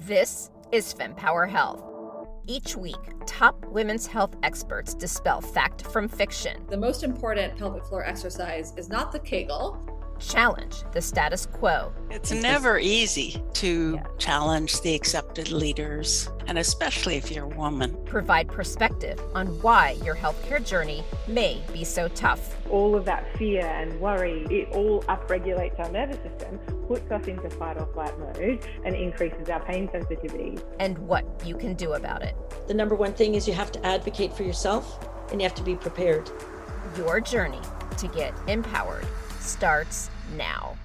This is FemPower Health. Each week, top women's health experts dispel fact from fiction. The most important pelvic floor exercise is not the Kegel, challenge the status quo. It's never easy to yeah. challenge the accepted leaders, and especially if you're a woman. Provide perspective on why your healthcare journey may be so tough. All of that fear and worry, it all upregulates our nervous system, puts us into fight or flight mode, and increases our pain sensitivity. And what you can do about it. The number one thing is you have to advocate for yourself and you have to be prepared. Your journey to get empowered starts now.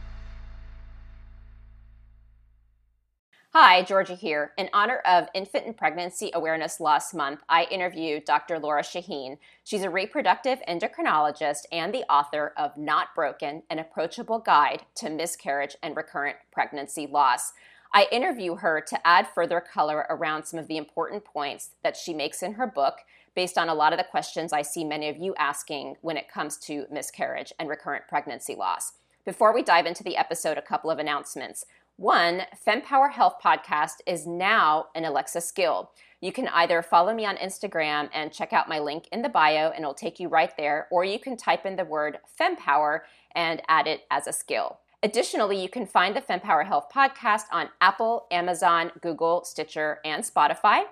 Hi, Georgia here. In honor of Infant and Pregnancy Awareness Loss Month, I interviewed Dr. Lora Shahine. She's a reproductive endocrinologist and the author of Not Broken An Approachable Guide to Miscarriage and Recurrent Pregnancy Loss. I interview her to add further color around some of the important points that she makes in her book based on a lot of the questions I see many of you asking when it comes to miscarriage and recurrent pregnancy loss. Before we dive into the episode, a couple of announcements. One, FemPower Health Podcast is now an Alexa skill. You can either follow me on Instagram and check out my link in the bio, and it'll take you right there, or you can type in the word FemPower and add it as a skill. Additionally, you can find the FemPower Health podcast on Apple, Amazon, Google, Stitcher, and Spotify.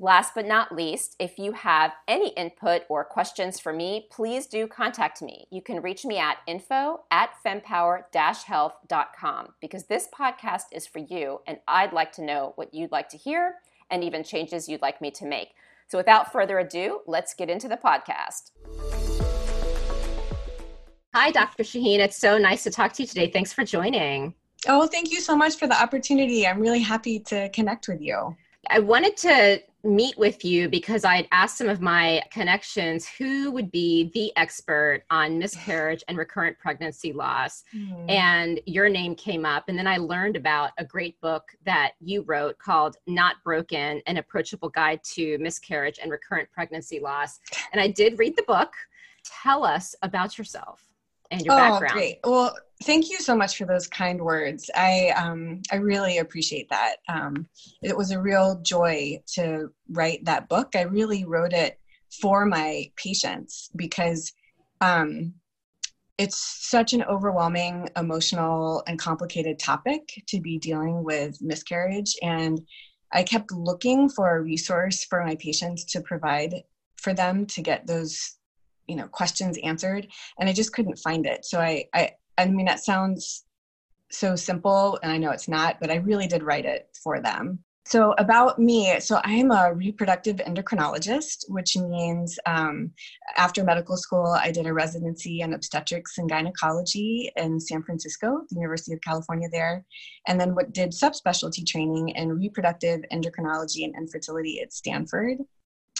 Last but not least, if you have any input or questions for me, please do contact me. You can reach me at info at fempower-health.com because this podcast is for you and I'd like to know what you'd like to hear and even changes you'd like me to make. So without further ado, let's get into the podcast. Hi, Dr. Shahine. It's so nice to talk to you today. Thanks for joining. Oh, thank you so much for the opportunity. I'm really happy to connect with you. I wanted to meet with you because I had asked some of my connections who would be the expert on miscarriage and recurrent pregnancy loss. Mm. And your name came up. And then I learned about a great book that you wrote called Not Broken An Approachable Guide to Miscarriage and Recurrent Pregnancy Loss. And I did read the book. Tell us about yourself and your oh, background. Great. Well, thank you so much for those kind words. I um, I really appreciate that. Um, it was a real joy to write that book. I really wrote it for my patients because um, it's such an overwhelming, emotional, and complicated topic to be dealing with miscarriage. And I kept looking for a resource for my patients to provide for them to get those you know questions answered and i just couldn't find it so i i i mean that sounds so simple and i know it's not but i really did write it for them. So about me so i'm a reproductive endocrinologist which means um, after medical school i did a residency in obstetrics and gynecology in san francisco the university of california there and then what did subspecialty training in reproductive endocrinology and infertility at stanford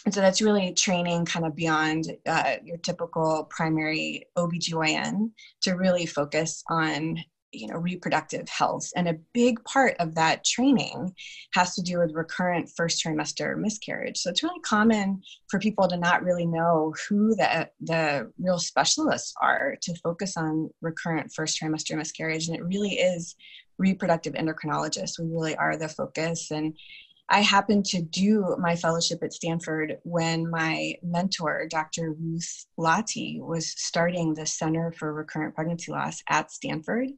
and so that's really training kind of beyond uh, your typical primary OBGYN to really focus on you know reproductive health. And a big part of that training has to do with recurrent first trimester miscarriage. So it's really common for people to not really know who the the real specialists are to focus on recurrent first trimester miscarriage. And it really is reproductive endocrinologists. We really are the focus. And I happened to do my fellowship at Stanford when my mentor, Dr. Ruth Lathi, was starting the Center for Recurrent Pregnancy Loss at Stanford.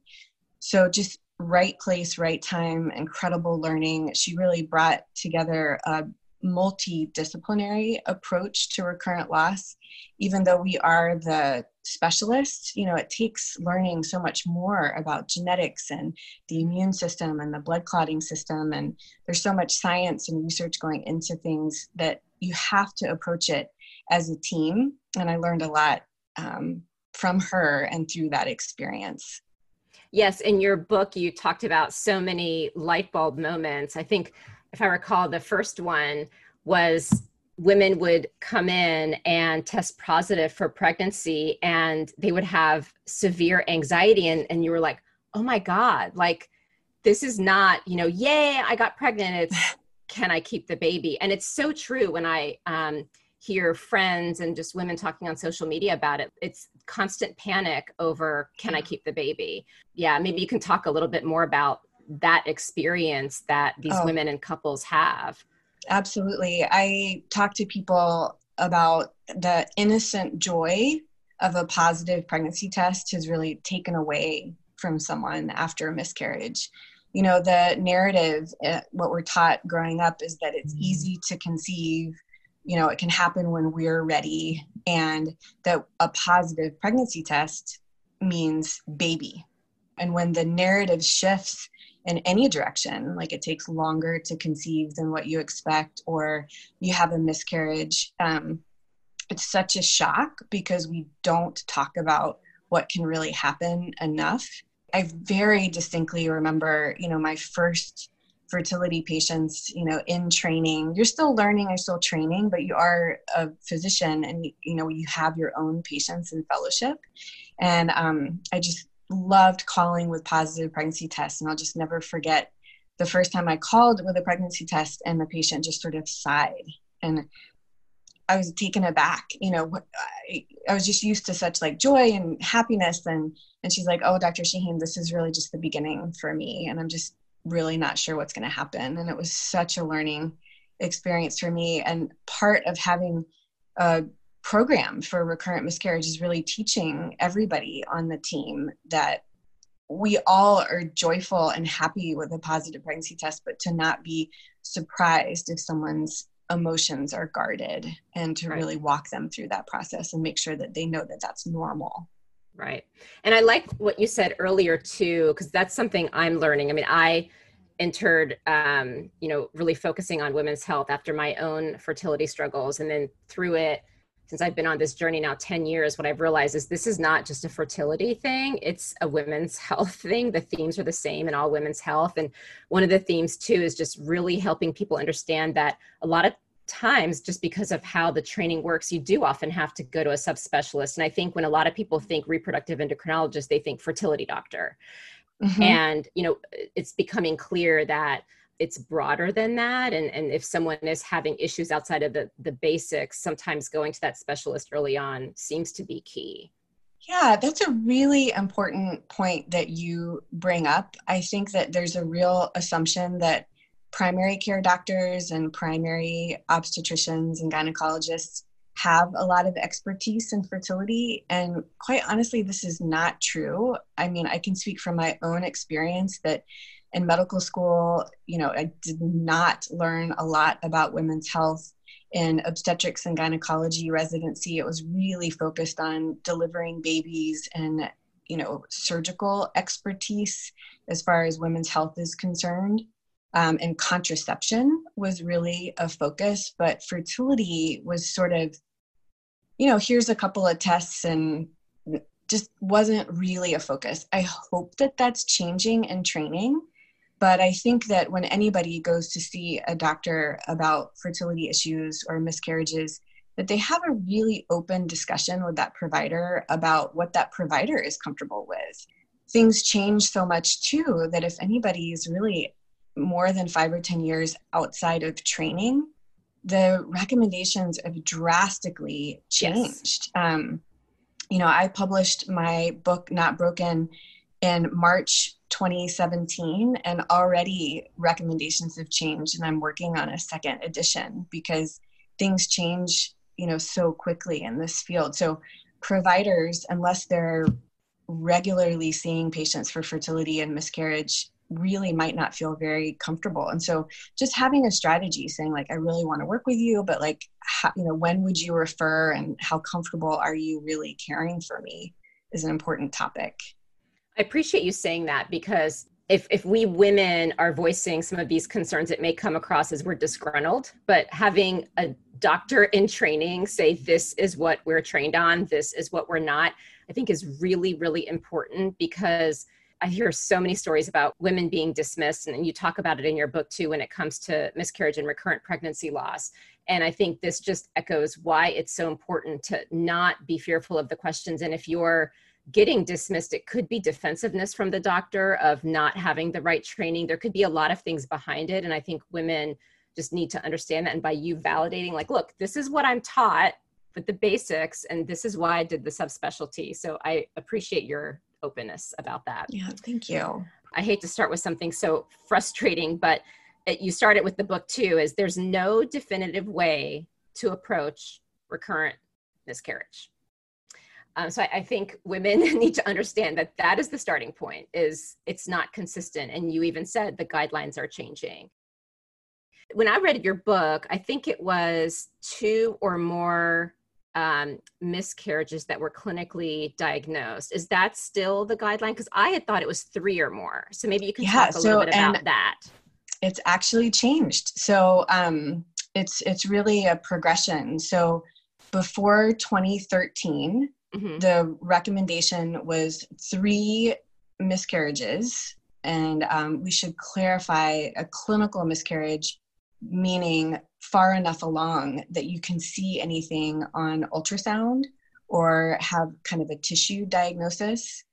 So just right place, right time, incredible learning. She really brought together a multidisciplinary approach to recurrent loss. Even though we are the specialists, you know, it takes learning so much more about genetics and the immune system and the blood clotting system. And there's so much science and research going into things that you have to approach it as a team. And I learned a lot um, from her and through that experience. Yes, in your book, you talked about so many light bulb moments. I think, if I recall, the first one was women would come in and test positive for pregnancy and they would have severe anxiety and, and you were like oh my god like this is not you know yay i got pregnant it's can i keep the baby? And it's so true when i um, hear friends and just women talking on social media about it it's constant panic over can i keep the baby? Yeah maybe you can talk a little bit more about that experience that these oh, women and couples have. Absolutely. I talk to people about the innocent joy of a positive pregnancy test has really taken away from someone after a miscarriage. You know the narrative uh, what we're taught growing up is that it's mm-hmm. easy to conceive. You know it can happen when we're ready. And that a positive pregnancy test means baby. And when the narrative shifts in any direction. Like it takes longer to conceive than what you expect or you have a miscarriage. Um, it's such a shock because we don't talk about what can really happen enough. I very distinctly remember you know my first fertility patients you know in training. You're still learning you're still training but you are a physician and you know you have your own patients in fellowship. And um, i just loved calling with positive pregnancy tests and i'll just never forget the first time i called with a pregnancy test and the patient just sort of sighed and i was taken aback you know I, was just used to such like joy and happiness and and she's like oh dr shahine this is really just the beginning for me and i'm just really not sure what's going to happen. And it was such a learning experience for me. And part of having a program for recurrent miscarriage is really teaching everybody on the team that we all are joyful and happy with a positive pregnancy test, but to not be surprised if someone's emotions are guarded and to right. really walk them through that process and make sure that they know that that's normal. Right. And I like what you said earlier too, because that's something I'm learning. I mean, I entered, um, you know, really focusing on women's health after my own fertility struggles. And then through it, since I've been on this journey now 10 years, what I've realized is this is not just a fertility thing, it's a women's health thing. The themes are the same in all women's health. And one of the themes too is just really helping people understand that a lot of times just because of how the training works you do often have to go to a subspecialist and i think when a lot of people think reproductive endocrinologist they think fertility doctor mm-hmm. and you know it's becoming clear that it's broader than that and and if someone is having issues outside of the the basics sometimes going to that specialist early on seems to be key yeah, that's a really important point that you bring up. I think that there's a real assumption that primary care doctors and primary obstetricians and gynecologists have a lot of expertise in fertility. And quite honestly, this is not true. I mean, I can speak from my own experience that in medical school, you know, I did not learn a lot about women's health. In obstetrics and gynecology residency, it was really focused on delivering babies and, you know, surgical expertise as far as women's health is concerned um, and contraception was really a focus, but fertility was sort of, you know, here's a couple of tests and just wasn't really a focus. I hope that that's changing in training, but I think that when anybody goes to see a doctor about fertility issues or miscarriages, that they have a really open discussion with that provider about what that provider is comfortable with. Things change so much too that if anybody is really more than five or 10 years outside of training, the recommendations have drastically changed. Yes. Um, you know, I published my book, Not Broken, in March 2017, and already recommendations have changed, and I'm working on a second edition because things change, you know, so quickly in this field. So, providers, unless they're regularly seeing patients for fertility and miscarriage really might not feel very comfortable. And so just having a strategy saying like i really want to work with you but like how, you know when would you refer and how comfortable are you really caring for me? is an important topic i appreciate you saying that because if if we women are voicing some of these concerns it may come across as we're disgruntled but having a doctor in training say this is what we're trained on this is what we're not i think is really really important because I hear so many stories about women being dismissed, and you talk about it in your book too when it comes to miscarriage and recurrent pregnancy loss. And I think this just echoes why it's so important to not be fearful of the questions. And if you're getting dismissed, it could be defensiveness from the doctor of not having the right training. There could be a lot of things behind it. And I think women just need to understand that. And by you validating, like, look, this is what I'm taught with the basics, and this is why I did the subspecialty. So I appreciate your openness about that. Yeah, thank you. I hate to start with something so frustrating, but it, you started with the book too is there's no definitive way to approach recurrent miscarriage. Um, so I, I, think women need to understand that that is the starting point is it's not consistent. And you even said the guidelines are changing. When i read your book i think it was two or more um, miscarriages that were clinically diagnosed. Is that still the guideline? Because i had thought it was three or more. So maybe you can yeah, talk a so, little bit about that. it's actually changed. So um, it's it's really a progression. So before 2013 mm-hmm. the recommendation was three miscarriages and um, we should clarify a clinical miscarriage meaning far enough along that you can see anything on ultrasound or have kind of a tissue diagnosis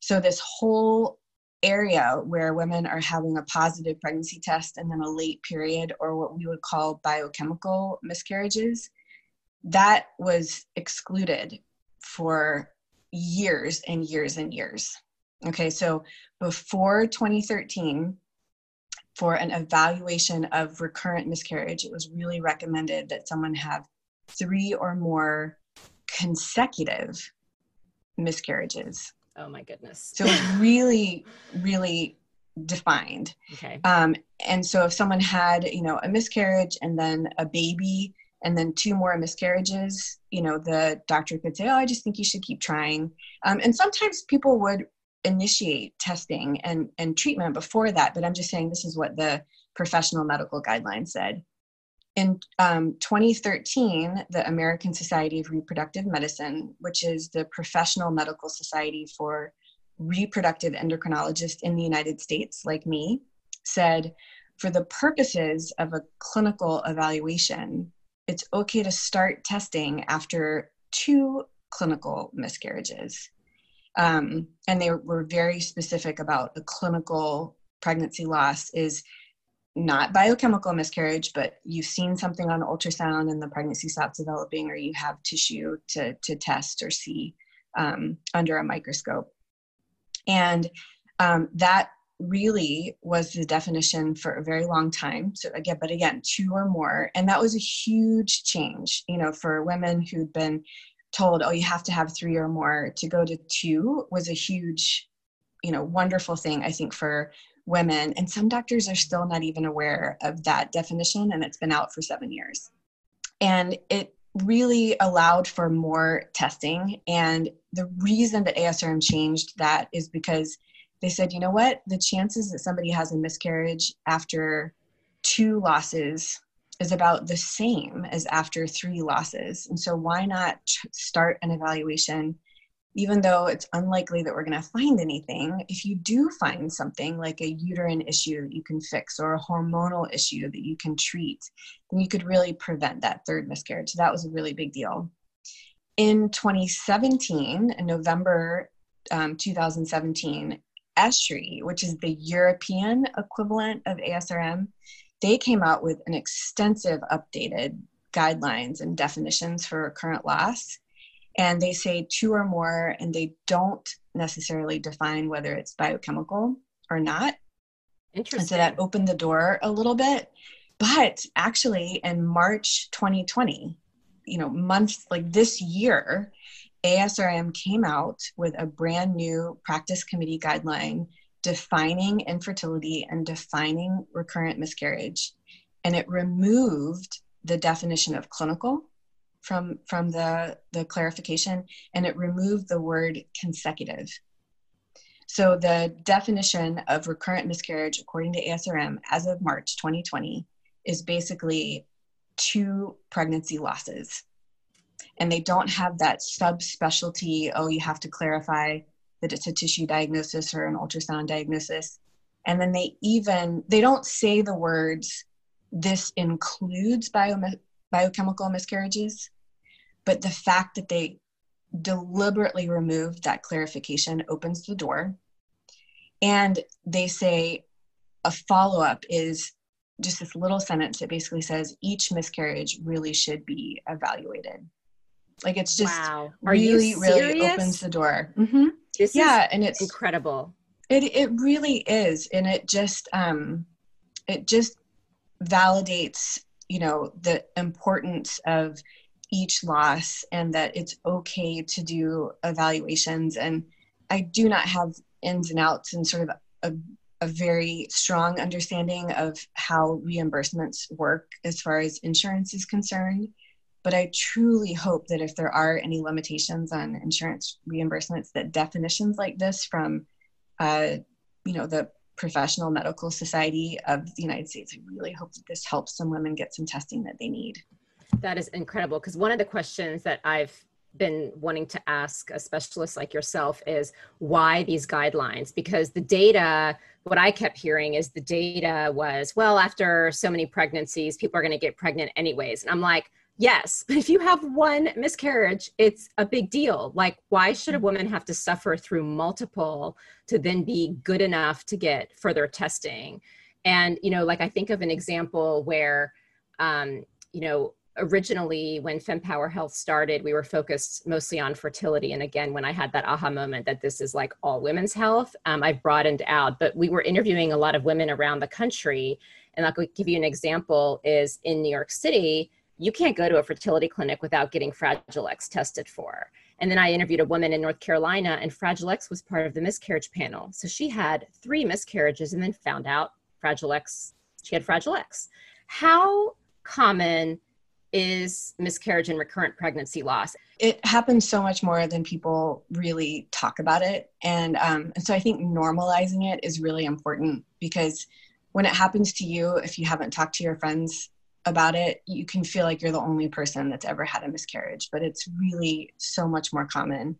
so this whole area where women are having a positive pregnancy test and then a late period or what we would call biochemical miscarriages that was excluded for years and years and years. Okay, so before 2013, for an evaluation of recurrent miscarriage, it was really recommended that someone have three or more consecutive miscarriages. Oh my goodness. So it's really, really defined. Okay. Um, and so if someone had, you know, a miscarriage and then a baby and then two more miscarriages, you know, the doctor could say, Oh, I just think you should keep trying. Um, and sometimes people would initiate testing and, and treatment before that, but I'm just saying this is what the professional medical guidelines said. In um, 2013, the American Society of Reproductive Medicine, which is the professional medical society for reproductive endocrinologists in the United States, like me, said for the purposes of a clinical evaluation, it's okay to start testing after two clinical miscarriages. Um, and they were very specific about the clinical pregnancy loss is not biochemical miscarriage, but you've seen something on ultrasound and the pregnancy stops developing, or you have tissue to, to test or see um, under a microscope. And um, that really was the definition for a very long time. So again but again two or more. And that was a huge change you know for women who'd been told oh you have to have three or more to go to two was a huge you know wonderful thing i think for women. And some doctors are still not even aware of that definition and it's been out for seven years. And it really allowed for more testing. And the reason that asrm changed that is because they said, you know what, the chances that somebody has a miscarriage after two losses is about the same as after three losses. And so, why not start an evaluation, even though it's unlikely that we're going to find anything? If you do find something like a uterine issue that you can fix or a hormonal issue that you can treat, then you could really prevent that third miscarriage. So that was a really big deal. In 2017, in November um, 2017, ESHRE, which is the European equivalent of ASRM, they came out with an extensive updated guidelines and definitions for recurrent loss. And they say two or more, and they don't necessarily define whether it's biochemical or not. Interesting. And so that opened the door a little bit. But actually, in March 2020, you know, months like this year, ASRM came out with a brand new practice committee guideline defining infertility and defining recurrent miscarriage. And it removed the definition of clinical from, from the, the clarification and it removed the word consecutive. So the definition of recurrent miscarriage, according to ASRM, as of March 2020, is basically two pregnancy losses and they don't have that subspecialty oh you have to clarify that it's a tissue diagnosis or an ultrasound diagnosis. And then they even they don't say the words this includes bio, biochemical miscarriages but the fact that they deliberately removed that clarification opens the door. And they say a follow-up is just this little sentence that basically says each miscarriage really should be evaluated like it's just wow. really, really opens the door. Mm-hmm. This yeah, and it's incredible. It it really is, and it just um, it just validates you know the importance of each loss and that it's okay to do evaluations and i do not have ins and outs and sort of a, a very strong understanding of how reimbursements work as far as insurance is concerned but i truly hope that if there are any limitations on insurance reimbursements that definitions like this from uh, you know the professional medical society of the united states i really hope that this helps some women get some testing that they need. That is incredible because one of the questions that i've been wanting to ask a specialist like yourself is why these guidelines? Because the data what i kept hearing is the data was well after so many pregnancies people are going to get pregnant anyways. And i'm like yes but if you have one miscarriage it's a big deal. Like why should a woman have to suffer through multiple to then be good enough to get further testing? And you know like i think of an example where um, you know originally when fempower health started we were focused mostly on fertility. And again when i had that aha moment that this is like all women's health um, i've broadened out. But we were interviewing a lot of women around the country. And i'll give you an example is in new york city you can't go to a fertility clinic without getting fragile x tested for and then i interviewed a woman in north carolina and fragile x was part of the miscarriage panel so she had three miscarriages and then found out fragile x she had fragile x how common is miscarriage and recurrent pregnancy loss. It happens so much more than people really talk about it. And, um, and so I think normalizing it is really important because when it happens to you, if you haven't talked to your friends about it, you can feel like you're the only person that's ever had a miscarriage, but it's really so much more common.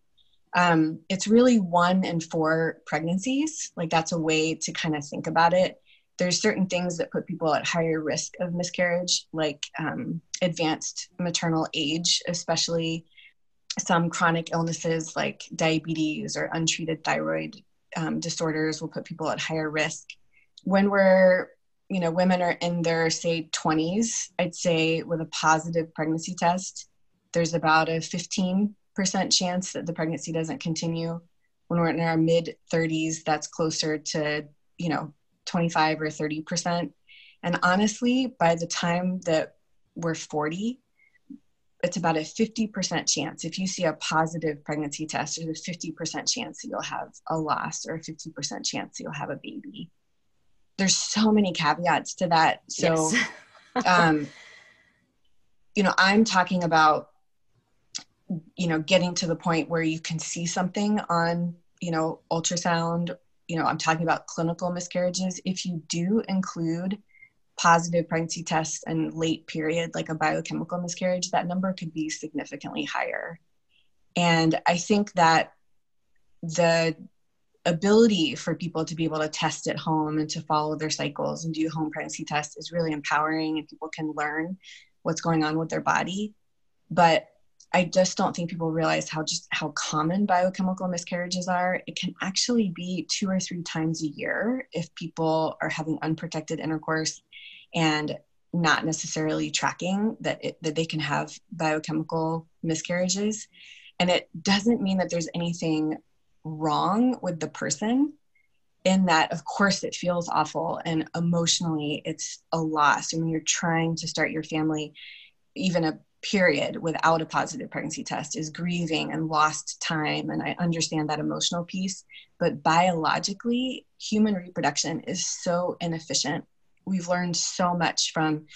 Um, it's really one in four pregnancies. Like that's a way to kind of think about it there's certain things that put people at higher risk of miscarriage, like um, advanced maternal age, especially some chronic illnesses like diabetes or untreated thyroid um, disorders will put people at higher risk. When we're, you know, women are in their, say, 20s, I'd say with a positive pregnancy test, there's about a 15% chance that the pregnancy doesn't continue. When we're in our mid 30s, that's closer to, you know, 25 or 30%. And honestly, by the time that we're 40, it's about a 50% chance. If you see a positive pregnancy test, there's a 50% chance that you'll have a loss or a 50% chance that you'll have a baby. There's so many caveats to that. So, yes. um, you know, I'm talking about, you know, getting to the point where you can see something on, you know, ultrasound you know, I'm talking about clinical miscarriages, if you do include positive pregnancy tests and late period, like a biochemical miscarriage, that number could be significantly higher. And I think that the ability for people to be able to test at home and to follow their cycles and do home pregnancy tests is really empowering and people can learn what's going on with their body. But I just don't think people realize how just how common biochemical miscarriages are. It can actually be two or three times a year if people are having unprotected intercourse and not necessarily tracking that it, that they can have biochemical miscarriages. And it doesn't mean that there's anything wrong with the person in that of course it feels awful and emotionally it's a loss and when you're trying to start your family even a period without a positive pregnancy test is grieving and lost time. And I understand that emotional piece. But biologically, human reproduction is so inefficient. We've learned so much from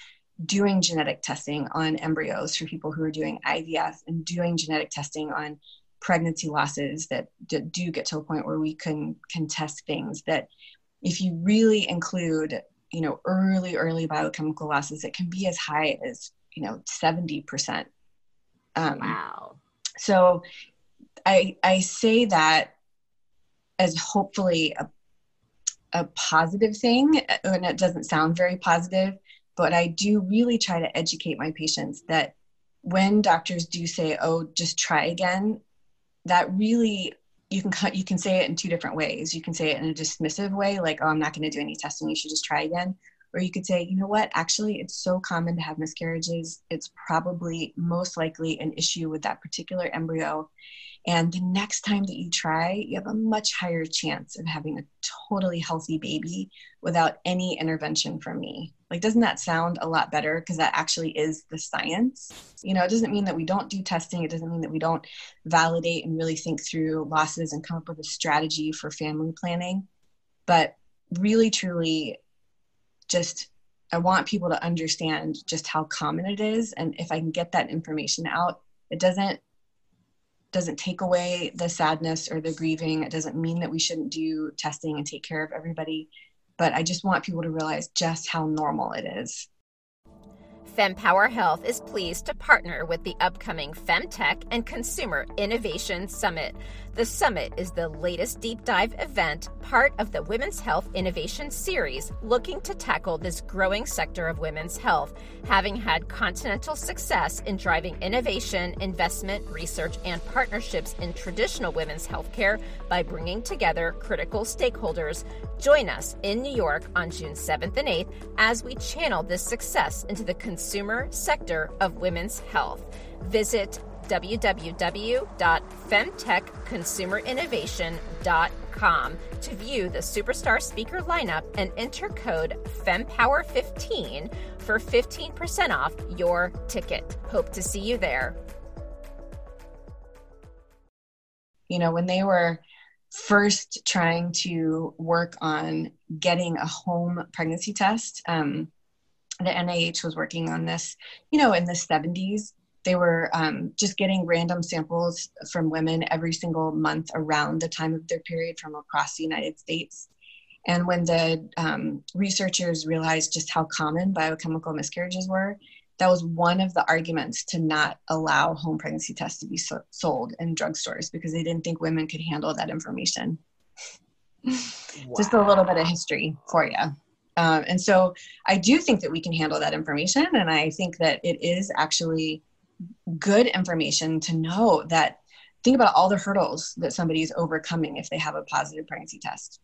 doing genetic testing on embryos for people who are doing IVF and doing genetic testing on pregnancy losses that do get to a point where we can can test things that if you really include you know early early biochemical losses it can be as high as you know 70% um, wow. so i i say that as hopefully a, a positive thing and it doesn't sound very positive but i do really try to educate my patients that when doctors do say oh just try again that really you can you can say it in two different ways you can say it in a dismissive way like oh i'm not going to do any testing you should just try again or you could say, you know what, actually, it's so common to have miscarriages. It's probably most likely an issue with that particular embryo. And the next time that you try, you have a much higher chance of having a totally healthy baby without any intervention from me. Like, doesn't that sound a lot better? Because that actually is the science. You know, it doesn't mean that we don't do testing, it doesn't mean that we don't validate and really think through losses and come up with a strategy for family planning. But really, truly, just I want people to understand just how common it is. And if I can get that information out, it doesn't doesn't take away the sadness or the grieving. It doesn't mean that we shouldn't do testing and take care of everybody. But I just want people to realize just how normal it is. FemPower Health is pleased to partner with the upcoming FemTech and Consumer Innovation Summit. The summit is the latest deep dive event, part of the Women's Health Innovation Series, looking to tackle this growing sector of women's health, having had continental success in driving innovation, investment, research, and partnerships in traditional women's healthcare by bringing together critical stakeholders. Join us in New York on June 7th and 8th as we channel this success into the consumer sector of women's health. Visit www.femtechconsumerinnovation.com to view the superstar speaker lineup and enter code FEMPOWER15 for 15% off your ticket. Hope to see you there. You know, when they were first trying to work on getting a home pregnancy test, um, the NIH was working on this, you know, in the 70s they were um, just getting random samples from women every single month around the time of their period from across the United States. And when the um, researchers realized just how common biochemical miscarriages were, that was one of the arguments to not allow home pregnancy tests to be so- sold in drugstores because they didn't think women could handle that information. Wow. Just a little bit of history for you. Um, and so I do think that we can handle that information. And I think that it is actually good information to know that think about all the hurdles that somebody is overcoming if they have a positive pregnancy test.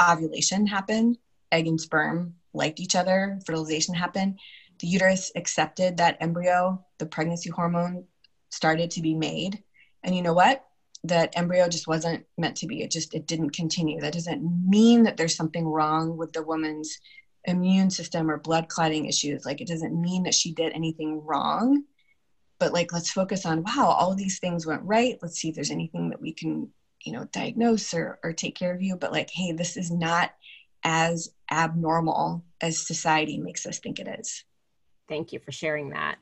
Ovulation happened, egg and sperm liked each other, fertilization happened, the uterus accepted that embryo, the pregnancy hormone started to be made. And you know what? That embryo just wasn't meant to be. It just it didn't continue. That doesn't mean that there's something wrong with the woman's immune system or blood clotting issues. Like it doesn't mean that she did anything wrong but like let's focus on wow all these things went right. Let's see if there's anything that we can you know diagnose or, or take care of you. But like hey this is not as abnormal as society makes us think it is. Thank you for sharing that.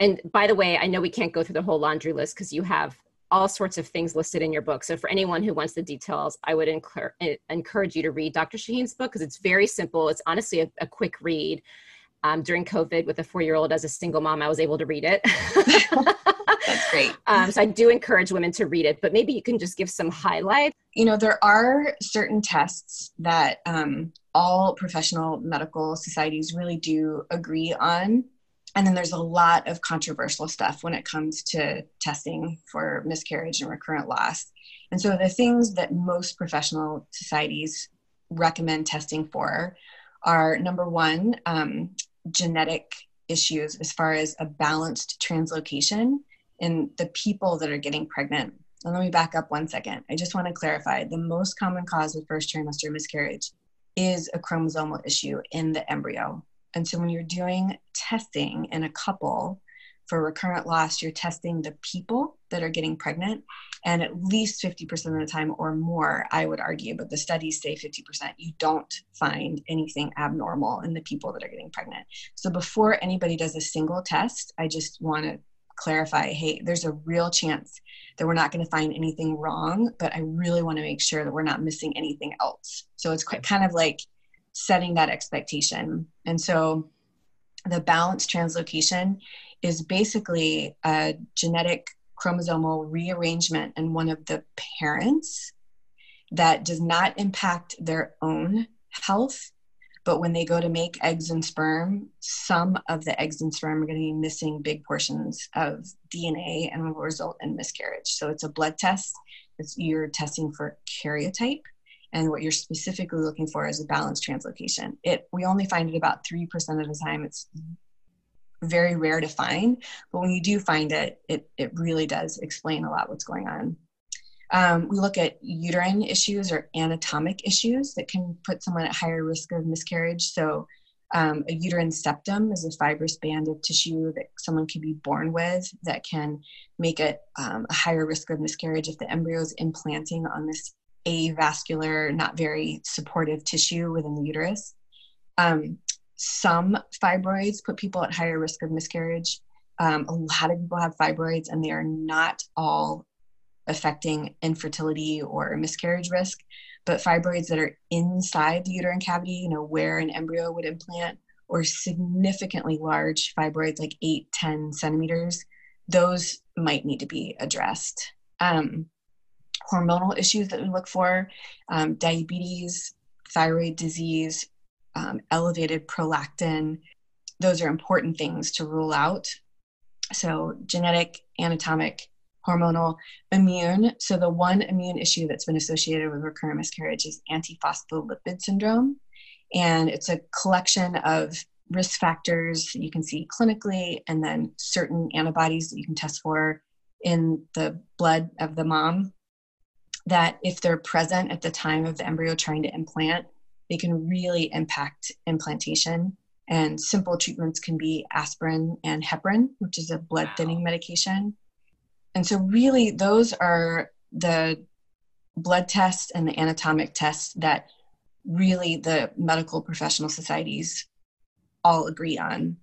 And by the way i know we can't go through the whole laundry list because you have all sorts of things listed in your book. So for anyone who wants the details i would encourage you to read dr shahine's book because it's very simple. It's honestly a, a quick read um, during COVID with a four year old as a single mom, I was able to read it. That's great. Um, so I do encourage women to read it, but maybe you can just give some highlights. You know, there are certain tests that um, all professional medical societies really do agree on. And then there's a lot of controversial stuff when it comes to testing for miscarriage and recurrent loss. And so the things that most professional societies recommend testing for are number one, um, genetic issues as far as a balanced translocation in the people that are getting pregnant. And let me back up one second. I just want to clarify the most common cause of first trimester miscarriage is a chromosomal issue in the embryo. And so when you're doing testing in a couple, for recurrent loss, you're testing the people that are getting pregnant. And at least 50% of the time or more, I would argue, but the studies say 50%, you don't find anything abnormal in the people that are getting pregnant. So before anybody does a single test, I just want to clarify hey, there's a real chance that we're not going to find anything wrong, but I really want to make sure that we're not missing anything else. So it's quite kind of like setting that expectation. And so the balanced translocation is basically a genetic chromosomal rearrangement in one of the parents that does not impact their own health. But when they go to make eggs and sperm, some of the eggs and sperm are going to be missing big portions of DNA and will result in miscarriage. So it's a blood test. It's, you're testing for karyotype and what you're specifically looking for is a balanced translocation. It we only find it about three percent of the time. It's very rare to find but when you do find it it it really does explain a lot what's going on Um, we look at uterine issues or anatomic issues that can put someone at higher risk of miscarriage. So, um, a uterine septum is a fibrous band of tissue that someone can be born with that can make it um, a higher risk of miscarriage if the embryo is implanting on this avascular, not very supportive tissue within the uterus. Um, some fibroids put people at higher risk of miscarriage. Um, a lot of people have fibroids, and they are not all affecting infertility or miscarriage risk. But fibroids that are inside the uterine cavity, you know, where an embryo would implant, or significantly large fibroids like 8, 10 centimeters, those might need to be addressed. Um, hormonal issues that we look for um, diabetes, thyroid disease, um, elevated prolactin. Those are important things to rule out. So, genetic, anatomic, hormonal, immune. So, the one immune issue that's been associated with recurrent miscarriage is antiphospholipid syndrome. And it's a collection of risk factors that you can see clinically, and then certain antibodies that you can test for in the blood of the mom that if they're present at the time of the embryo trying to implant, they can really impact implantation. And simple treatments can be aspirin and heparin, which is a blood thinning medication. And so, really, those are the blood tests and the anatomic tests that really the medical professional societies all agree on.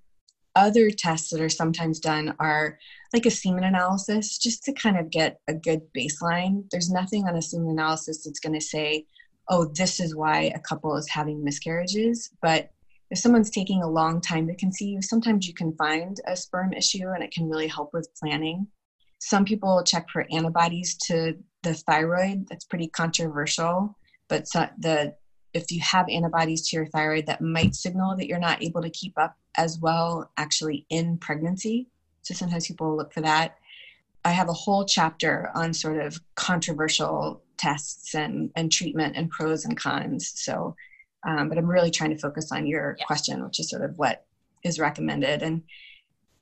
Other tests that are sometimes done are like a semen analysis, just to kind of get a good baseline. There's nothing on a semen analysis that's going to say, oh, this is why a couple is having miscarriages. But if someone's taking a long time to conceive, sometimes you can find a sperm issue and it can really help with planning. Some people check for antibodies to the thyroid. That's pretty controversial. But the if you have antibodies to your thyroid, that might signal that you're not able to keep up as well actually in pregnancy. So sometimes people look for that. I have a whole chapter on sort of controversial tests and, and treatment and pros and cons. So, um, but I'm really trying to focus on your yeah. question, which is sort of what is recommended. And,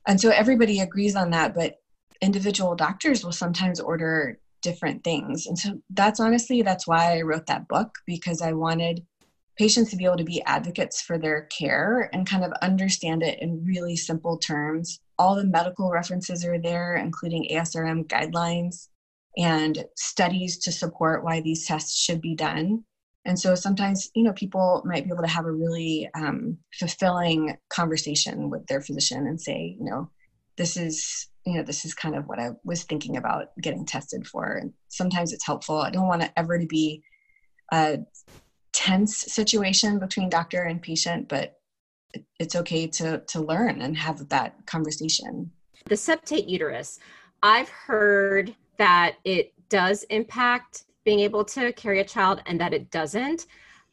and so everybody agrees on that, but individual doctors will sometimes order different things. And so that's honestly, that's why I wrote that book because I wanted patients to be able to be advocates for their care and kind of understand it in really simple terms. All the medical references are there, including ASRM guidelines and studies to support why these tests should be done. And so sometimes, you know, people might be able to have a really um, fulfilling conversation with their physician and say, you know, this is, you know, this is kind of what I was thinking about getting tested for. And sometimes it's helpful. I don't want it ever to be a tense situation between doctor and patient, but it's okay to to learn and have that conversation. The septate uterus, I've heard that it does impact being able to carry a child and that it doesn't.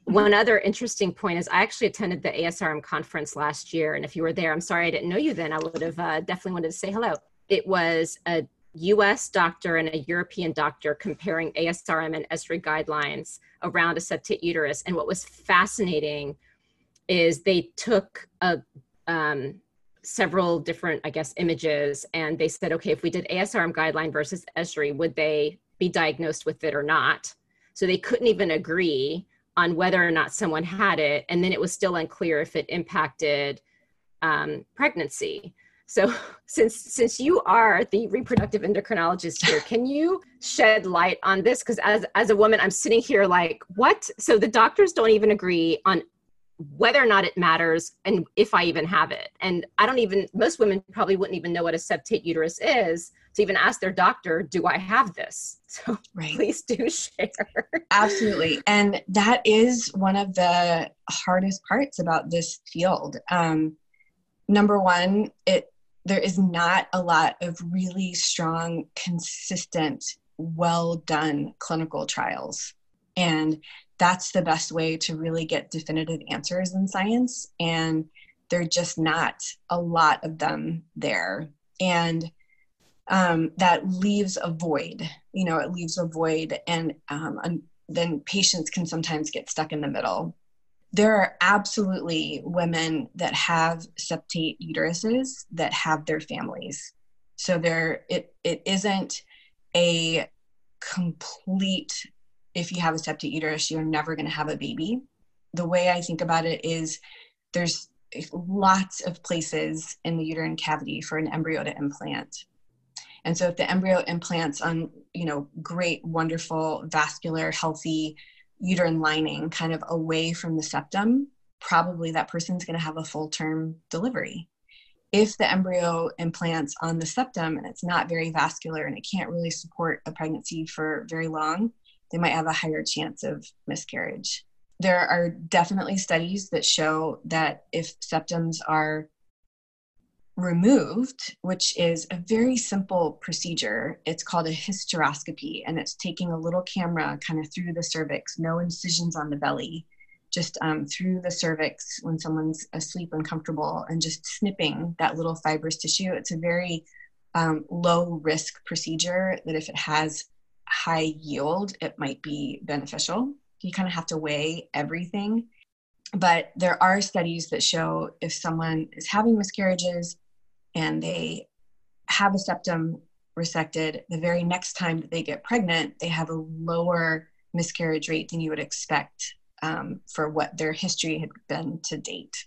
One other interesting point is I actually attended the ASRM conference last year. And if you were there, I'm sorry I didn't know you then. I would have uh, definitely wanted to say hello. It was a US doctor and a European doctor comparing ASRM and ESHRE guidelines around a septate uterus. And what was fascinating is they took a um, several different, I guess, images, and they said, okay, if we did ASRM guideline versus ESHRE, would they be diagnosed with it or not? So they couldn't even agree on whether or not someone had it, and then it was still unclear if it impacted um, pregnancy. So since since you are the reproductive endocrinologist here, can you shed light on this? Because as as a woman, I'm sitting here like, what? So the doctors don't even agree on whether or not it matters and if I even have it. And I don't even, most women probably wouldn't even know what a septate uterus is to even ask their doctor, do I have this? So right. please do share. Absolutely. And that is one of the hardest parts about this field. Um, number one, it, there is not a lot of really strong, consistent, well done clinical trials. And that's the best way to really get definitive answers in science. And there are just not a lot of them there. And um, that leaves a void, you know, it leaves a void, and, um, and then patients can sometimes get stuck in the middle. There are absolutely women that have septate uteruses that have their families. So there, it, it isn't a complete if you have a septic uterus, you're never going to have a baby. The way I think about it is there's lots of places in the uterine cavity for an embryo to implant. And so if the embryo implants on, you know, great, wonderful, vascular, healthy uterine lining kind of away from the septum, probably that person's going to have a full term delivery. If the embryo implants on the septum and it's not very vascular and it can't really support a pregnancy for very long, they might have a higher chance of miscarriage. There are definitely studies that show that if septums are removed, which is a very simple procedure. It's called a hysteroscopy, and it's taking a little camera kind of through the cervix, no incisions on the belly, just um, through the cervix when someone's asleep and comfortable, and just snipping that little fibrous tissue. It's a very um, low risk procedure that if it has high yield, it might be beneficial. You kind of have to weigh everything. But there are studies that show if someone is having miscarriages and they have a septum resected, the very next time that they get pregnant, they have a lower miscarriage rate than you would expect um, for what their history had been to date.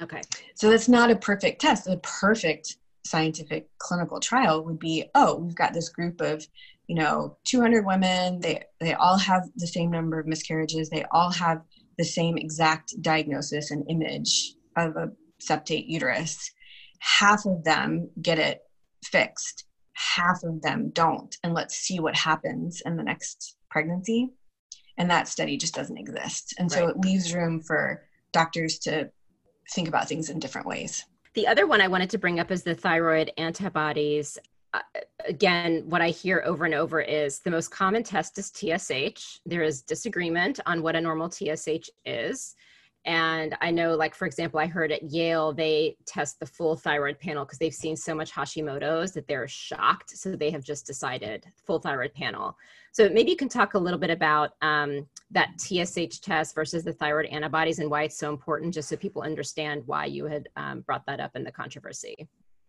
Okay. So that's not a perfect test. A perfect scientific clinical trial would be oh, we've got this group of you know 200 women they they all have the same number of miscarriages they all have the same exact diagnosis and image of a septate uterus half of them get it fixed, half of them don't. And let's see what happens in the next pregnancy. And that study just doesn't exist. And so right. it leaves room for doctors to think about things in different ways. The other one I wanted to bring up is the thyroid antibodies. Again, what I hear over and over is the most common test is TSH. There is disagreement on what a normal TSH is. And I know, like, for example, I heard at Yale, they test the full thyroid panel because they've seen so much Hashimoto's that they're shocked. So they have just decided full thyroid panel. So maybe you can talk a little bit about um, that TSH test versus the thyroid antibodies and why it's so important, just so people understand why you had um, brought that up in the controversy.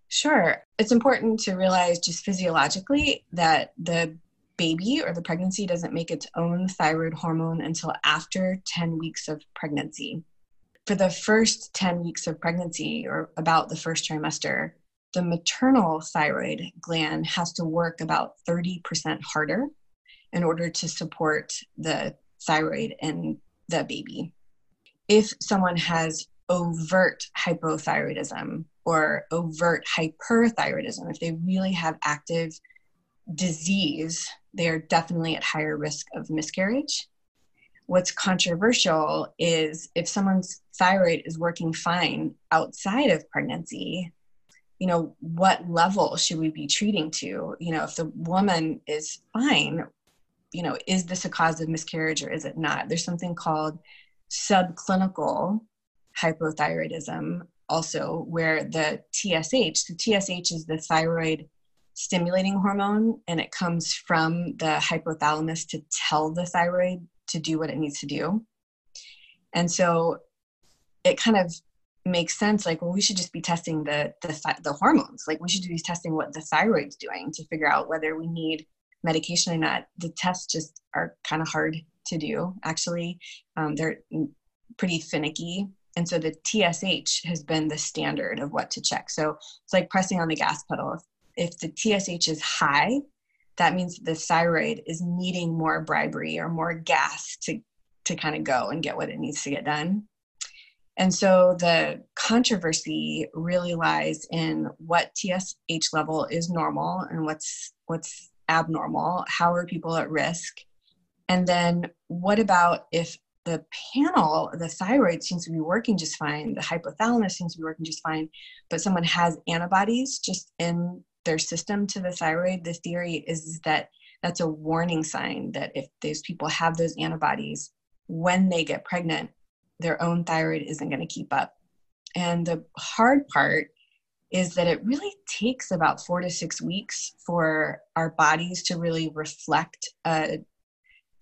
Sure. It's important to realize just physiologically that the baby or the pregnancy doesn't make its own thyroid hormone until after 10 weeks of pregnancy. For the first 10 weeks of pregnancy, or about the first trimester, the maternal thyroid gland has to work about 30% harder in order to support the thyroid in the baby. If someone has overt hypothyroidism or overt hyperthyroidism, if they really have active disease, they are definitely at higher risk of miscarriage. What's controversial is if someone's thyroid is working fine outside of pregnancy, you know, what level should we be treating to? You know, if the woman is fine, you know, is this a cause of miscarriage or is it not? There's something called subclinical hypothyroidism also where the TSH, the TSH is the thyroid stimulating hormone and it comes from the hypothalamus to tell the thyroid to do what it needs to do. And so it kind of makes sense like well we should just be testing the the the hormones. Like we should be testing what the thyroid's doing to figure out whether we need medication or not. The tests just are kind of hard to do actually. Um, they're pretty finicky and so the tsh has been the standard of what to check so it's like pressing on the gas pedal if the TSH is high, that means the thyroid is needing more bribery or more gas to, to kind of go and get what it needs to get done. And so the controversy really lies in what TSH level is normal and what's what's abnormal. How are people at risk? And then what about if the panel, the thyroid seems to be working just fine, the hypothalamus seems to be working just fine, but someone has antibodies just in their system to the thyroid, the theory is that that's a warning sign that if those people have those antibodies, when they get pregnant, their own thyroid isn't going to keep up. And the hard part is that it really takes about four to six weeks for our bodies to really reflect a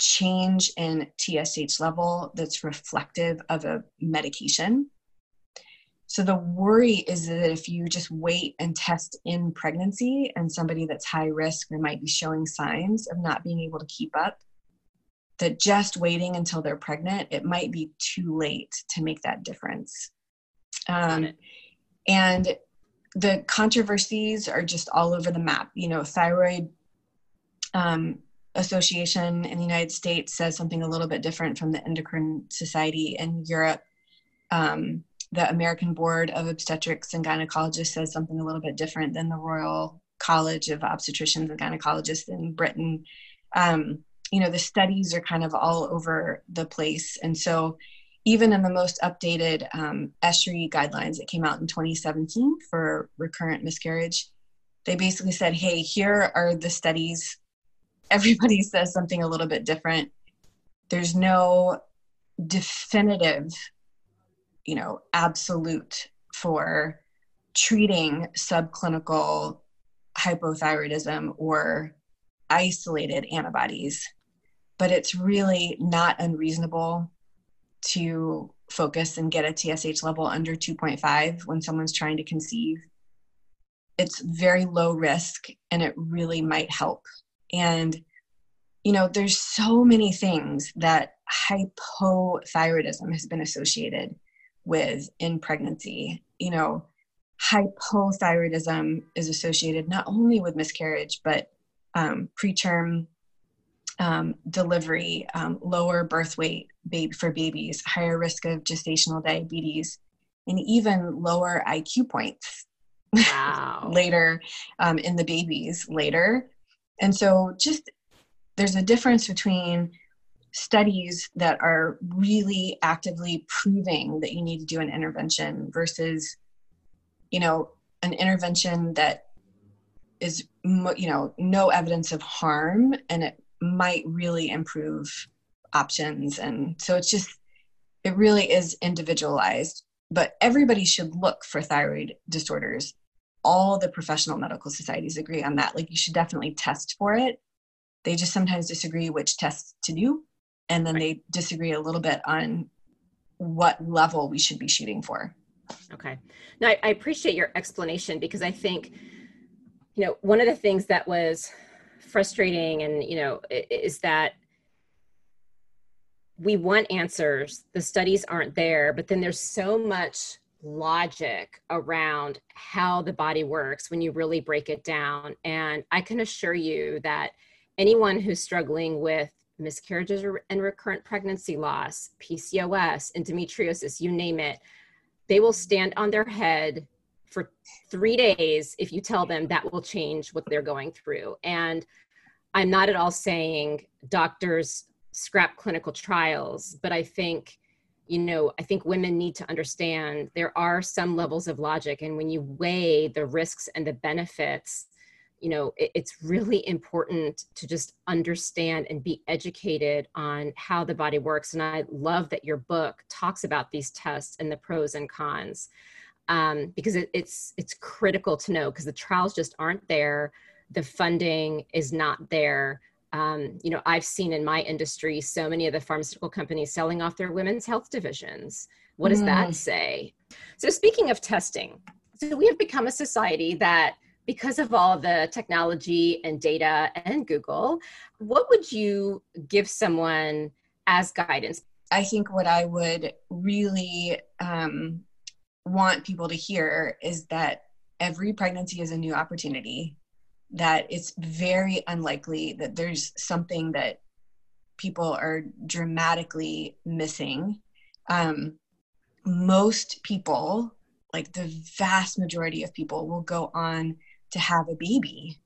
change in TSH level that's reflective of a medication. so the worry is that if you just wait and test in pregnancy and somebody that's high risk or might be showing signs of not being able to keep up, that just waiting until they're pregnant, it might be too late to make that difference. Um, and the controversies are just all over the map. You know, thyroid um, association in the United States says something a little bit different from the endocrine society in Europe. Um, the American Board of Obstetrics and Gynecologists says something a little bit different than the Royal College of Obstetricians and Gynecologists in Britain. Um, you know, the studies are kind of all over the place. And so, even in the most updated um, ESHRE guidelines that came out in 2017 for recurrent miscarriage, they basically said, hey, here are the studies. Everybody says something a little bit different. There's no definitive you know absolute for treating subclinical hypothyroidism or isolated antibodies but it's really not unreasonable to focus and get a TSH level under 2.5 when someone's trying to conceive. It's very low risk and it really might help. And, you know, there's so many things that hypothyroidism has been associated with in pregnancy. You know, hypothyroidism is associated not only with miscarriage, but um, preterm um, delivery, um, lower birth weight baby, for babies, higher risk of gestational diabetes, and even lower IQ points wow. later um, in the babies later. And so, just there's a difference between studies that are really actively proving that you need to do an intervention versus you know an intervention that is you know no evidence of harm and it might really improve options. And so it's just it really is individualized but everybody should look for thyroid disorders all the professional medical societies agree on that like you should definitely test for it they just sometimes disagree which tests to do and then they disagree a little bit on what level we should be shooting for. Okay. Now I, I appreciate your explanation because I think, you know, one of the things that was frustrating and, you know, is that we want answers, the studies aren't there, but then there's so much logic around how the body works when you really break it down. And I can assure you that anyone who's struggling with miscarriages and recurrent pregnancy loss, PCOS, endometriosis, you name it, they will stand on their head for three days if you tell them that will change what they're going through. And I'm not at all saying doctors scrap clinical trials, but I think, you know, I think women need to understand there are some levels of logic. And when you weigh the risks and the benefits, you know it, it's really important to just understand and be educated on how the body works and i love that your book talks about these tests and the pros and cons um, because it, it's it's critical to know because the trials just aren't there the funding is not there um, you know i've seen in my industry so many of the pharmaceutical companies selling off their women's health divisions what does mm. that say so speaking of testing so we have become a society that because of all the technology and data and Google, what would you give someone as guidance? I think what I would really um, want people to hear is that every pregnancy is a new opportunity, that it's very unlikely that there's something that people are dramatically missing. Um, most people, like the vast majority of people, will go on to have a baby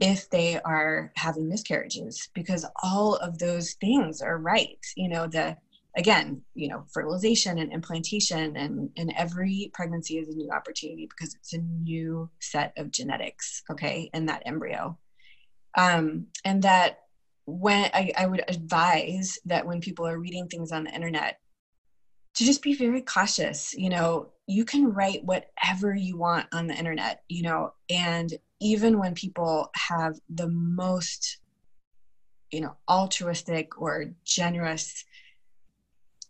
if they are having miscarriages because all of those things are right you know the again you know fertilization and implantation and and every pregnancy is a new opportunity because it's a new set of genetics okay in that embryo. Um and that when I, I would advise that when people are reading things on the internet to just be very cautious you know you can write whatever you want on the internet you know and even when people have the most you know altruistic or generous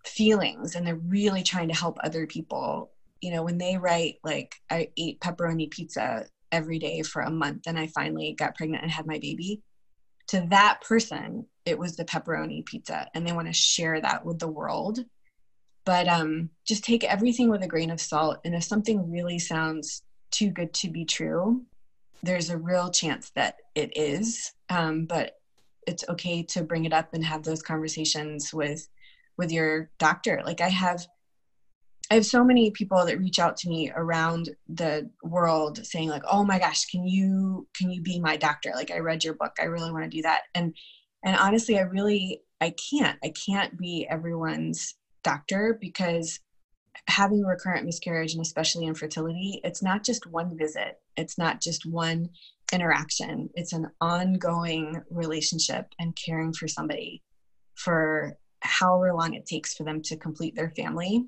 feelings and they're really trying to help other people you know, when they write, like, I ate pepperoni pizza every day for a month and I finally got pregnant and had my baby, to that person, it was the pepperoni pizza. And they want to share that with the world. But um, just take everything with a grain of salt. And if something really sounds too good to be true, there's a real chance that it is. Um, but it's okay to bring it up and have those conversations with with your doctor. Like I have I have so many people that reach out to me around the world saying like, "Oh my gosh, can you can you be my doctor? Like I read your book. I really want to do that." And and honestly, I really I can't. I can't be everyone's doctor because having recurrent miscarriage and especially infertility, it's not just one visit. It's not just one interaction. It's an ongoing relationship and caring for somebody for however long it takes for them to complete their family.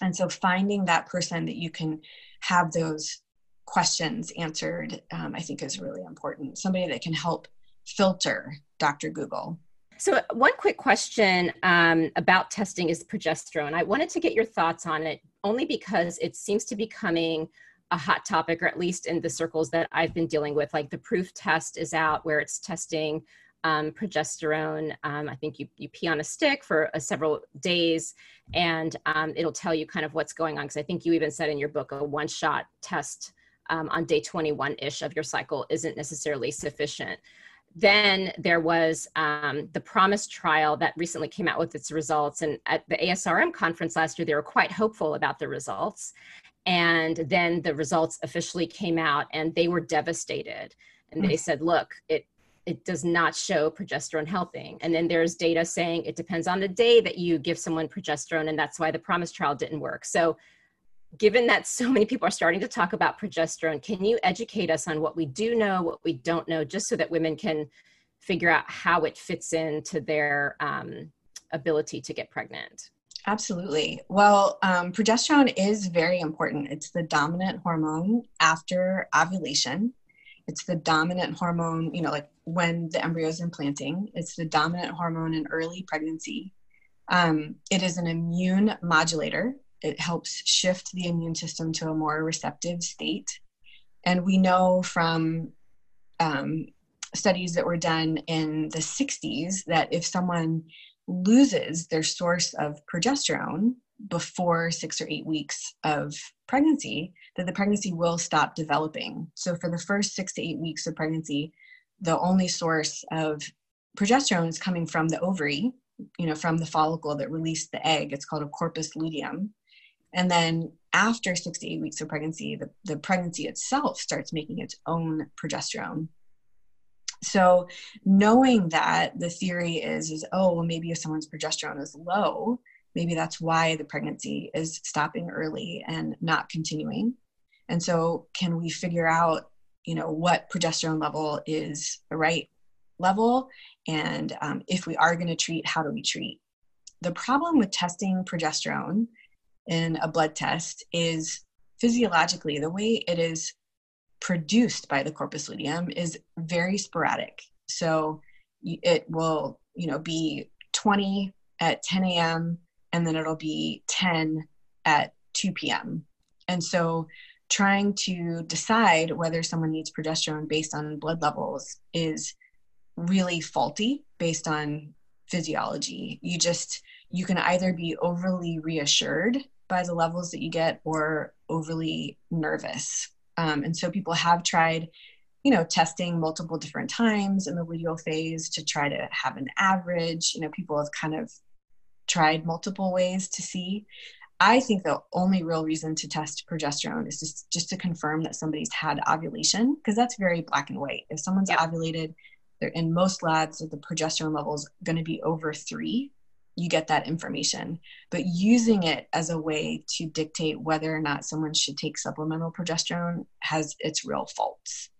And so finding that person that you can have those questions answered um, i think is really important. Somebody that can help filter dr google. So one quick question um, about testing is progesterone. I wanted to get your thoughts on it only because it seems to be becoming a hot topic or at least in the circles that i've been dealing with. Like the proof test is out where it's testing um, progesterone. Um, I think you, you pee on a stick for uh, several days and um, it'll tell you kind of what's going on. Because I think you even said in your book a one shot test um, on day 21 ish of your cycle isn't necessarily sufficient. Then there was um, the PROMISE trial that recently came out with its results. And at the ASRM conference last year, they were quite hopeful about the results. And then the results officially came out and they were devastated. And they mm. said, look, it it does not show progesterone helping. And then there's data saying it depends on the day that you give someone progesterone, and that's why the PROMISE trial didn't work. So, given that so many people are starting to talk about progesterone, can you educate us on what we do know, what we don't know, just so that women can figure out how it fits into their um, ability to get pregnant? Absolutely. Well, um, progesterone is very important. It's the dominant hormone after ovulation. It's the dominant hormone, you know, like when the embryo is implanting. It's the dominant hormone in early pregnancy. Um, it is an immune modulator. It helps shift the immune system to a more receptive state. And we know from um, studies that were done in the 60s that if someone loses their source of progesterone before six or eight weeks of pregnancy, that the pregnancy will stop developing. So, for the first six to eight weeks of pregnancy, the only source of progesterone is coming from the ovary, you know, from the follicle that released the egg. It's called a corpus luteum. And then after six to eight weeks of pregnancy, the, the pregnancy itself starts making its own progesterone. So knowing that the theory is is oh well maybe if someone's progesterone is low, maybe that's why the pregnancy is stopping early and not continuing. And so can we figure out you know what progesterone level is the right level? And um, if we are going to treat how do we treat? The problem with testing progesterone in a blood test is physiologically the way it is produced by the corpus luteum is very sporadic. So it will you know be 20 at 10 a.m and then it'll be 10 at 2 p.m and so trying to decide whether someone needs progesterone based on blood levels is really faulty based on physiology. You just, you can either be overly reassured by the levels that you get or overly nervous. Um, and so people have tried, you know, testing multiple different times in the luteal phase to try to have an average. You know, people have kind of tried multiple ways to see. I think the only real reason to test progesterone is just, just to confirm that somebody's had ovulation, because that's very black and white. If someone's yep. ovulated, they're in most labs, the progesterone level is going to be over three. You get that information. But using it as a way to dictate whether or not someone should take supplemental progesterone has its real faults.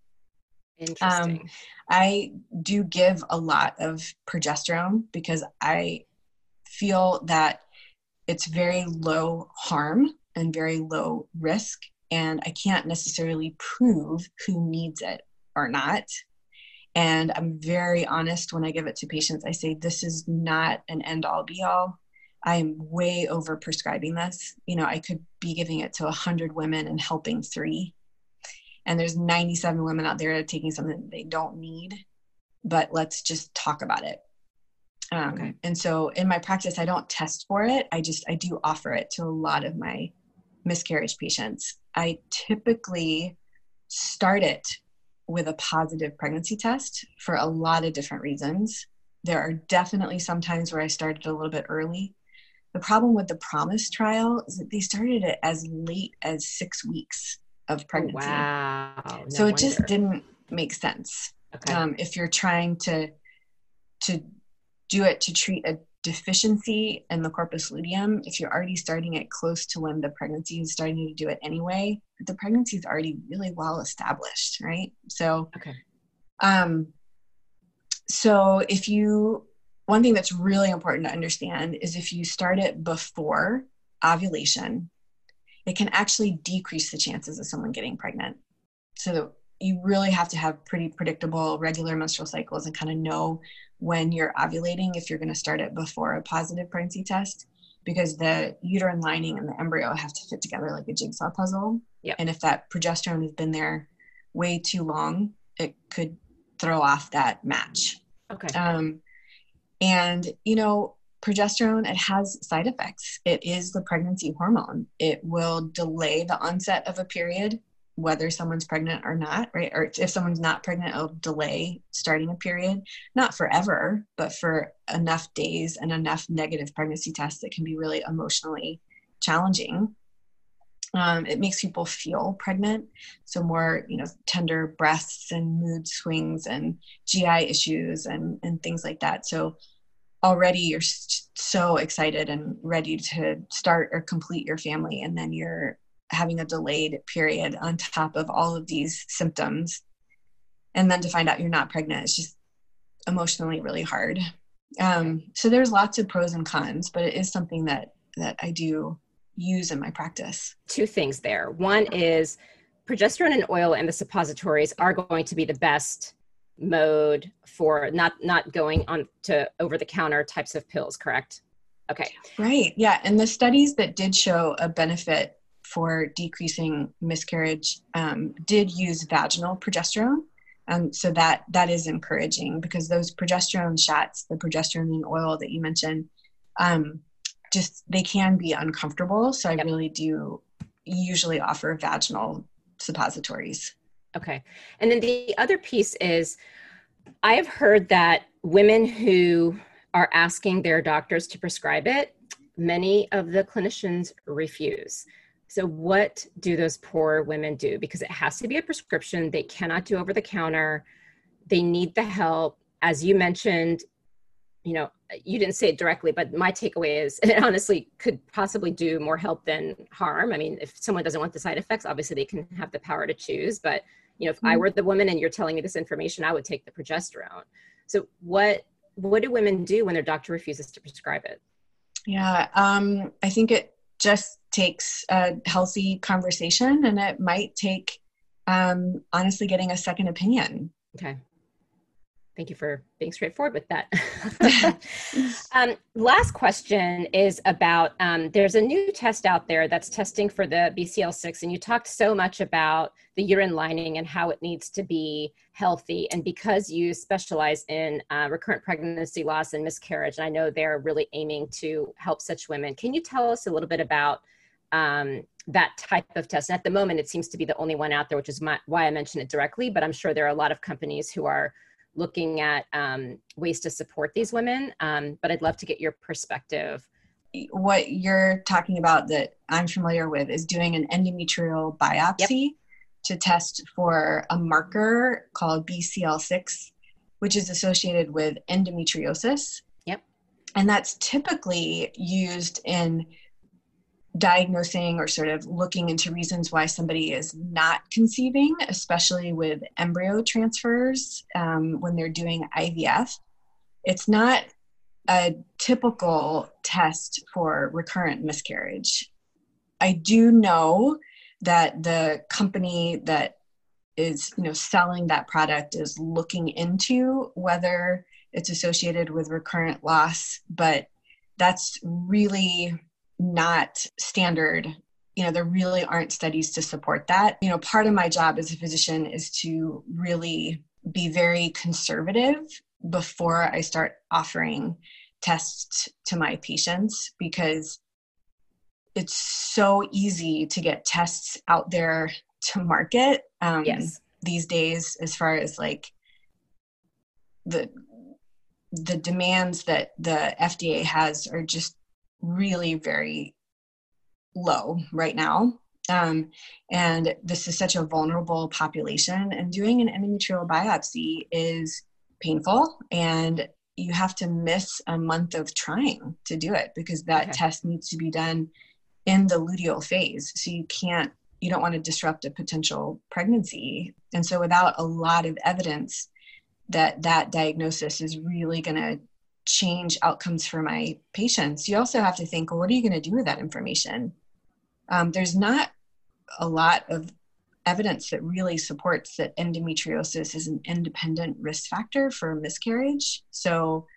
Interesting. Um, I do give a lot of progesterone because I feel that it's very low harm and very low risk and i can't necessarily prove who needs it or not and i'm very honest when i give it to patients i say this is not an end all be all I'm way over prescribing this. You know, I could be giving it to 100 women and helping three. And there's 97 women out there taking something they don't need, but let's just talk about it. Um, okay. And so in my practice, I don't test for it. I just, I do offer it to a lot of my miscarriage patients. I typically start it with a positive pregnancy test for a lot of different reasons. There are definitely some times where I started a little bit early the problem with the Promise trial is that they started it as late as six weeks of pregnancy. Oh, wow. No so it just didn't make sense. Okay. Um, if you're trying to to do it to treat a deficiency in the corpus luteum, if you're already starting it close to when the pregnancy is starting to do it anyway, the pregnancy is already really well established, right? So, okay. Um, so if you one thing that's really important to understand is if you start it before ovulation, it can actually decrease the chances of someone getting pregnant. So you really have to have pretty predictable regular menstrual cycles and kind of know when you're ovulating if you're going to start it before a positive pregnancy test because the uterine lining and the embryo have to fit together like a jigsaw puzzle. Yep. And if that progesterone has been there way too long, it could throw off that match. Okay. Um, and, you know, progesterone, it has side effects. It is the pregnancy hormone. It will delay the onset of a period, whether someone's pregnant or not, right? Or if someone's not pregnant, it'll delay starting a period, not forever, but for enough days and enough negative pregnancy tests that can be really emotionally challenging. Um, it makes people feel pregnant, so more you know tender breasts and mood swings and GI issues and and things like that. So already you're so excited and ready to start or complete your family, and then you're having a delayed period on top of all of these symptoms, and then to find out you're not pregnant is just emotionally really hard. Um, so there's lots of pros and cons, but it is something that that I do use in my practice? Two things there. One is progesterone and oil and the suppositories are going to be the best mode for not not going on to over the counter types of pills correct okay right yeah and the studies that did show a benefit for decreasing miscarriage um, did use vaginal progesterone um, so that that is encouraging because those progesterone shots the progesterone and oil that you mentioned um, just they can be uncomfortable. So I yep. really do usually offer vaginal suppositories. Okay. And then the other piece is I have heard that women who are asking their doctors to prescribe it, many of the clinicians refuse. So, what do those poor women do? Because it has to be a prescription, they cannot do over the counter, they need the help. As you mentioned, you know, you didn't say it directly, but my takeaway is it honestly could possibly do more help than harm. I mean, if someone doesn't want the side effects, obviously they can have the power to choose. But you know, if mm-hmm. I were the woman and you're telling me this information, I would take the progesterone. So what what do women do when their doctor refuses to prescribe it? Yeah, um, I think it just takes a healthy conversation, and it might take um, honestly getting a second opinion. Okay thank you for being straightforward with that. um, last question is about um, there's a new test out there that's testing for the BCL6, and you talked so much about the urine lining and how it needs to be healthy. And because you specialize in uh, recurrent pregnancy loss and miscarriage, and I know they're really aiming to help such women, can you tell us a little bit about? Um, that type of test. And at the moment, it seems to be the only one out there, which is my, why I mention it directly. But I'm sure there are a lot of companies who are looking at um, ways to support these women. Um, but I'd love to get your perspective. What you're talking about that I'm familiar with is doing an endometrial biopsy yep. to test for a marker called BCL6, which is associated with endometriosis. Yep. And that's typically used in diagnosing or sort of looking into reasons why somebody is not conceiving, especially with embryo transfers um, when they're doing IVF. It's not a typical test for recurrent miscarriage. I do know that the company that is you know selling that product is looking into whether it's associated with recurrent loss but that's really not standard you know there really aren't studies to support that you know part of my job as a physician is to really be very conservative before i start offering tests to my patients because it's so easy to get tests out there to market um, yes. these days as far as like the the demands that the FDA has are just really very low right now. Um, and this is such a vulnerable population, and doing an endometrial biopsy is painful, and you have to miss a month of trying to do it because that okay. test needs to be done in the luteal phase. So you can't, you don't want to disrupt a potential pregnancy. And so, without a lot of evidence that that diagnosis is really going to change outcomes for my patients, you also have to think, well, what are you going to do with that information? Um, there's not a lot of evidence that really supports that endometriosis is an independent risk factor for miscarriage. So,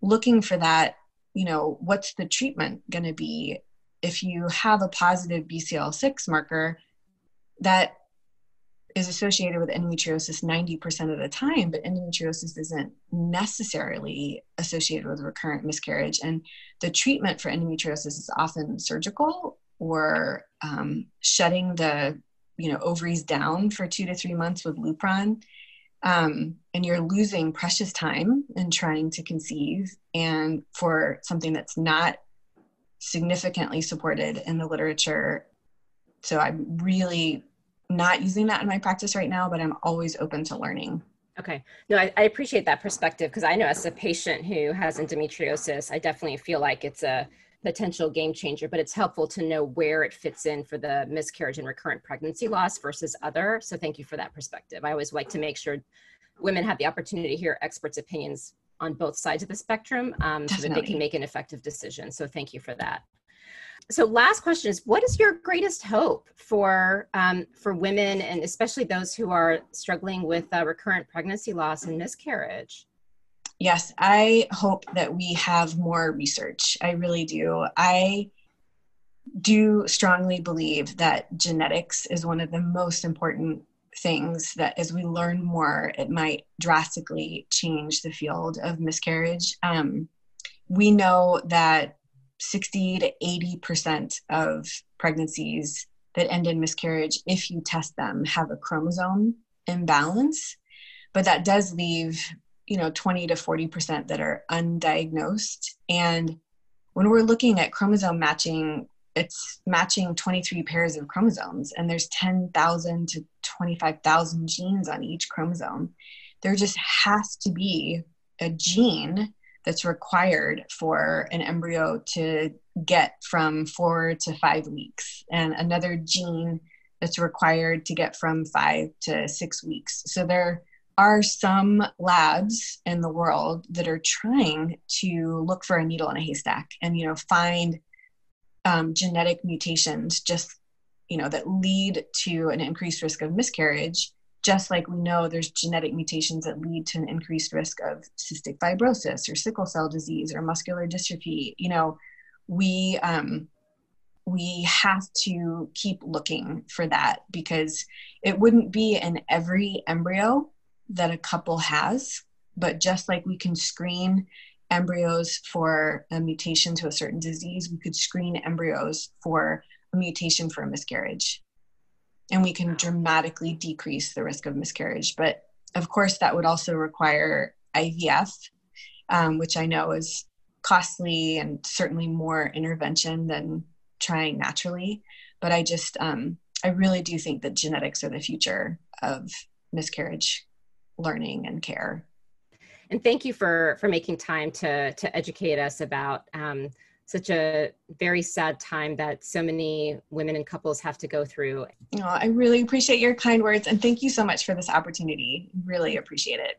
looking for that, you know, what's the treatment going to be if you have a positive BCL6 marker that is associated with endometriosis 90% of the time, but endometriosis isn't necessarily associated with recurrent miscarriage. And the treatment for endometriosis is often surgical or um, shutting the you know ovaries down for two to three months with Lupron. Um, and you're losing precious time in trying to conceive and for something that's not significantly supported in the literature so i'm really not using that in my practice right now, but I'm always open to learning. Okay. No, I, I appreciate that perspective because I know as a patient who has endometriosis, I definitely feel like it's a potential game changer, but it's helpful to know where it fits in for the miscarriage and recurrent pregnancy loss versus other. So thank you for that perspective. I always like to make sure women have the opportunity to hear experts' opinions on both sides of the spectrum um, so that they can make an effective decision. So thank you for that so last question is what is your greatest hope for um, for women and especially those who are struggling with uh, recurrent pregnancy loss and miscarriage? Yes i hope that we have more research. I really do. I do strongly believe that genetics is one of the most important things that as we learn more it might drastically change the field of miscarriage. Um, we know that 60 to 80% of pregnancies that end in miscarriage, if you test them, have a chromosome imbalance. But that does leave, you know, 20 to 40% that are undiagnosed. And when we're looking at chromosome matching, it's matching 23 pairs of chromosomes, and there's 10,000 to 25,000 genes on each chromosome. There just has to be a gene that's required for an embryo to get from four to five weeks, and another gene that's required to get from five to six weeks. So there are some labs in the world that are trying to look for a needle in a haystack and you know find um, genetic mutations just you know that lead to an increased risk of miscarriage just like we know there's genetic mutations that lead to an increased risk of cystic fibrosis or sickle cell disease or muscular dystrophy you know we um, we have to keep looking for that because it wouldn't be in every embryo that a couple has but just like we can screen embryos for a mutation to a certain disease we could screen embryos for a mutation for a miscarriage and we can dramatically decrease the risk of miscarriage. But of course, that would also require IVF, um, which I know is costly and certainly more intervention than trying naturally. But I just, um, I really do think that genetics are the future of miscarriage learning and care. And thank you for for making time to to educate us about um, such a very sad time that so many women and couples have to go through. Oh, I really appreciate your kind words and thank you so much for this opportunity. Really appreciate it.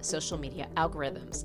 social media algorithms.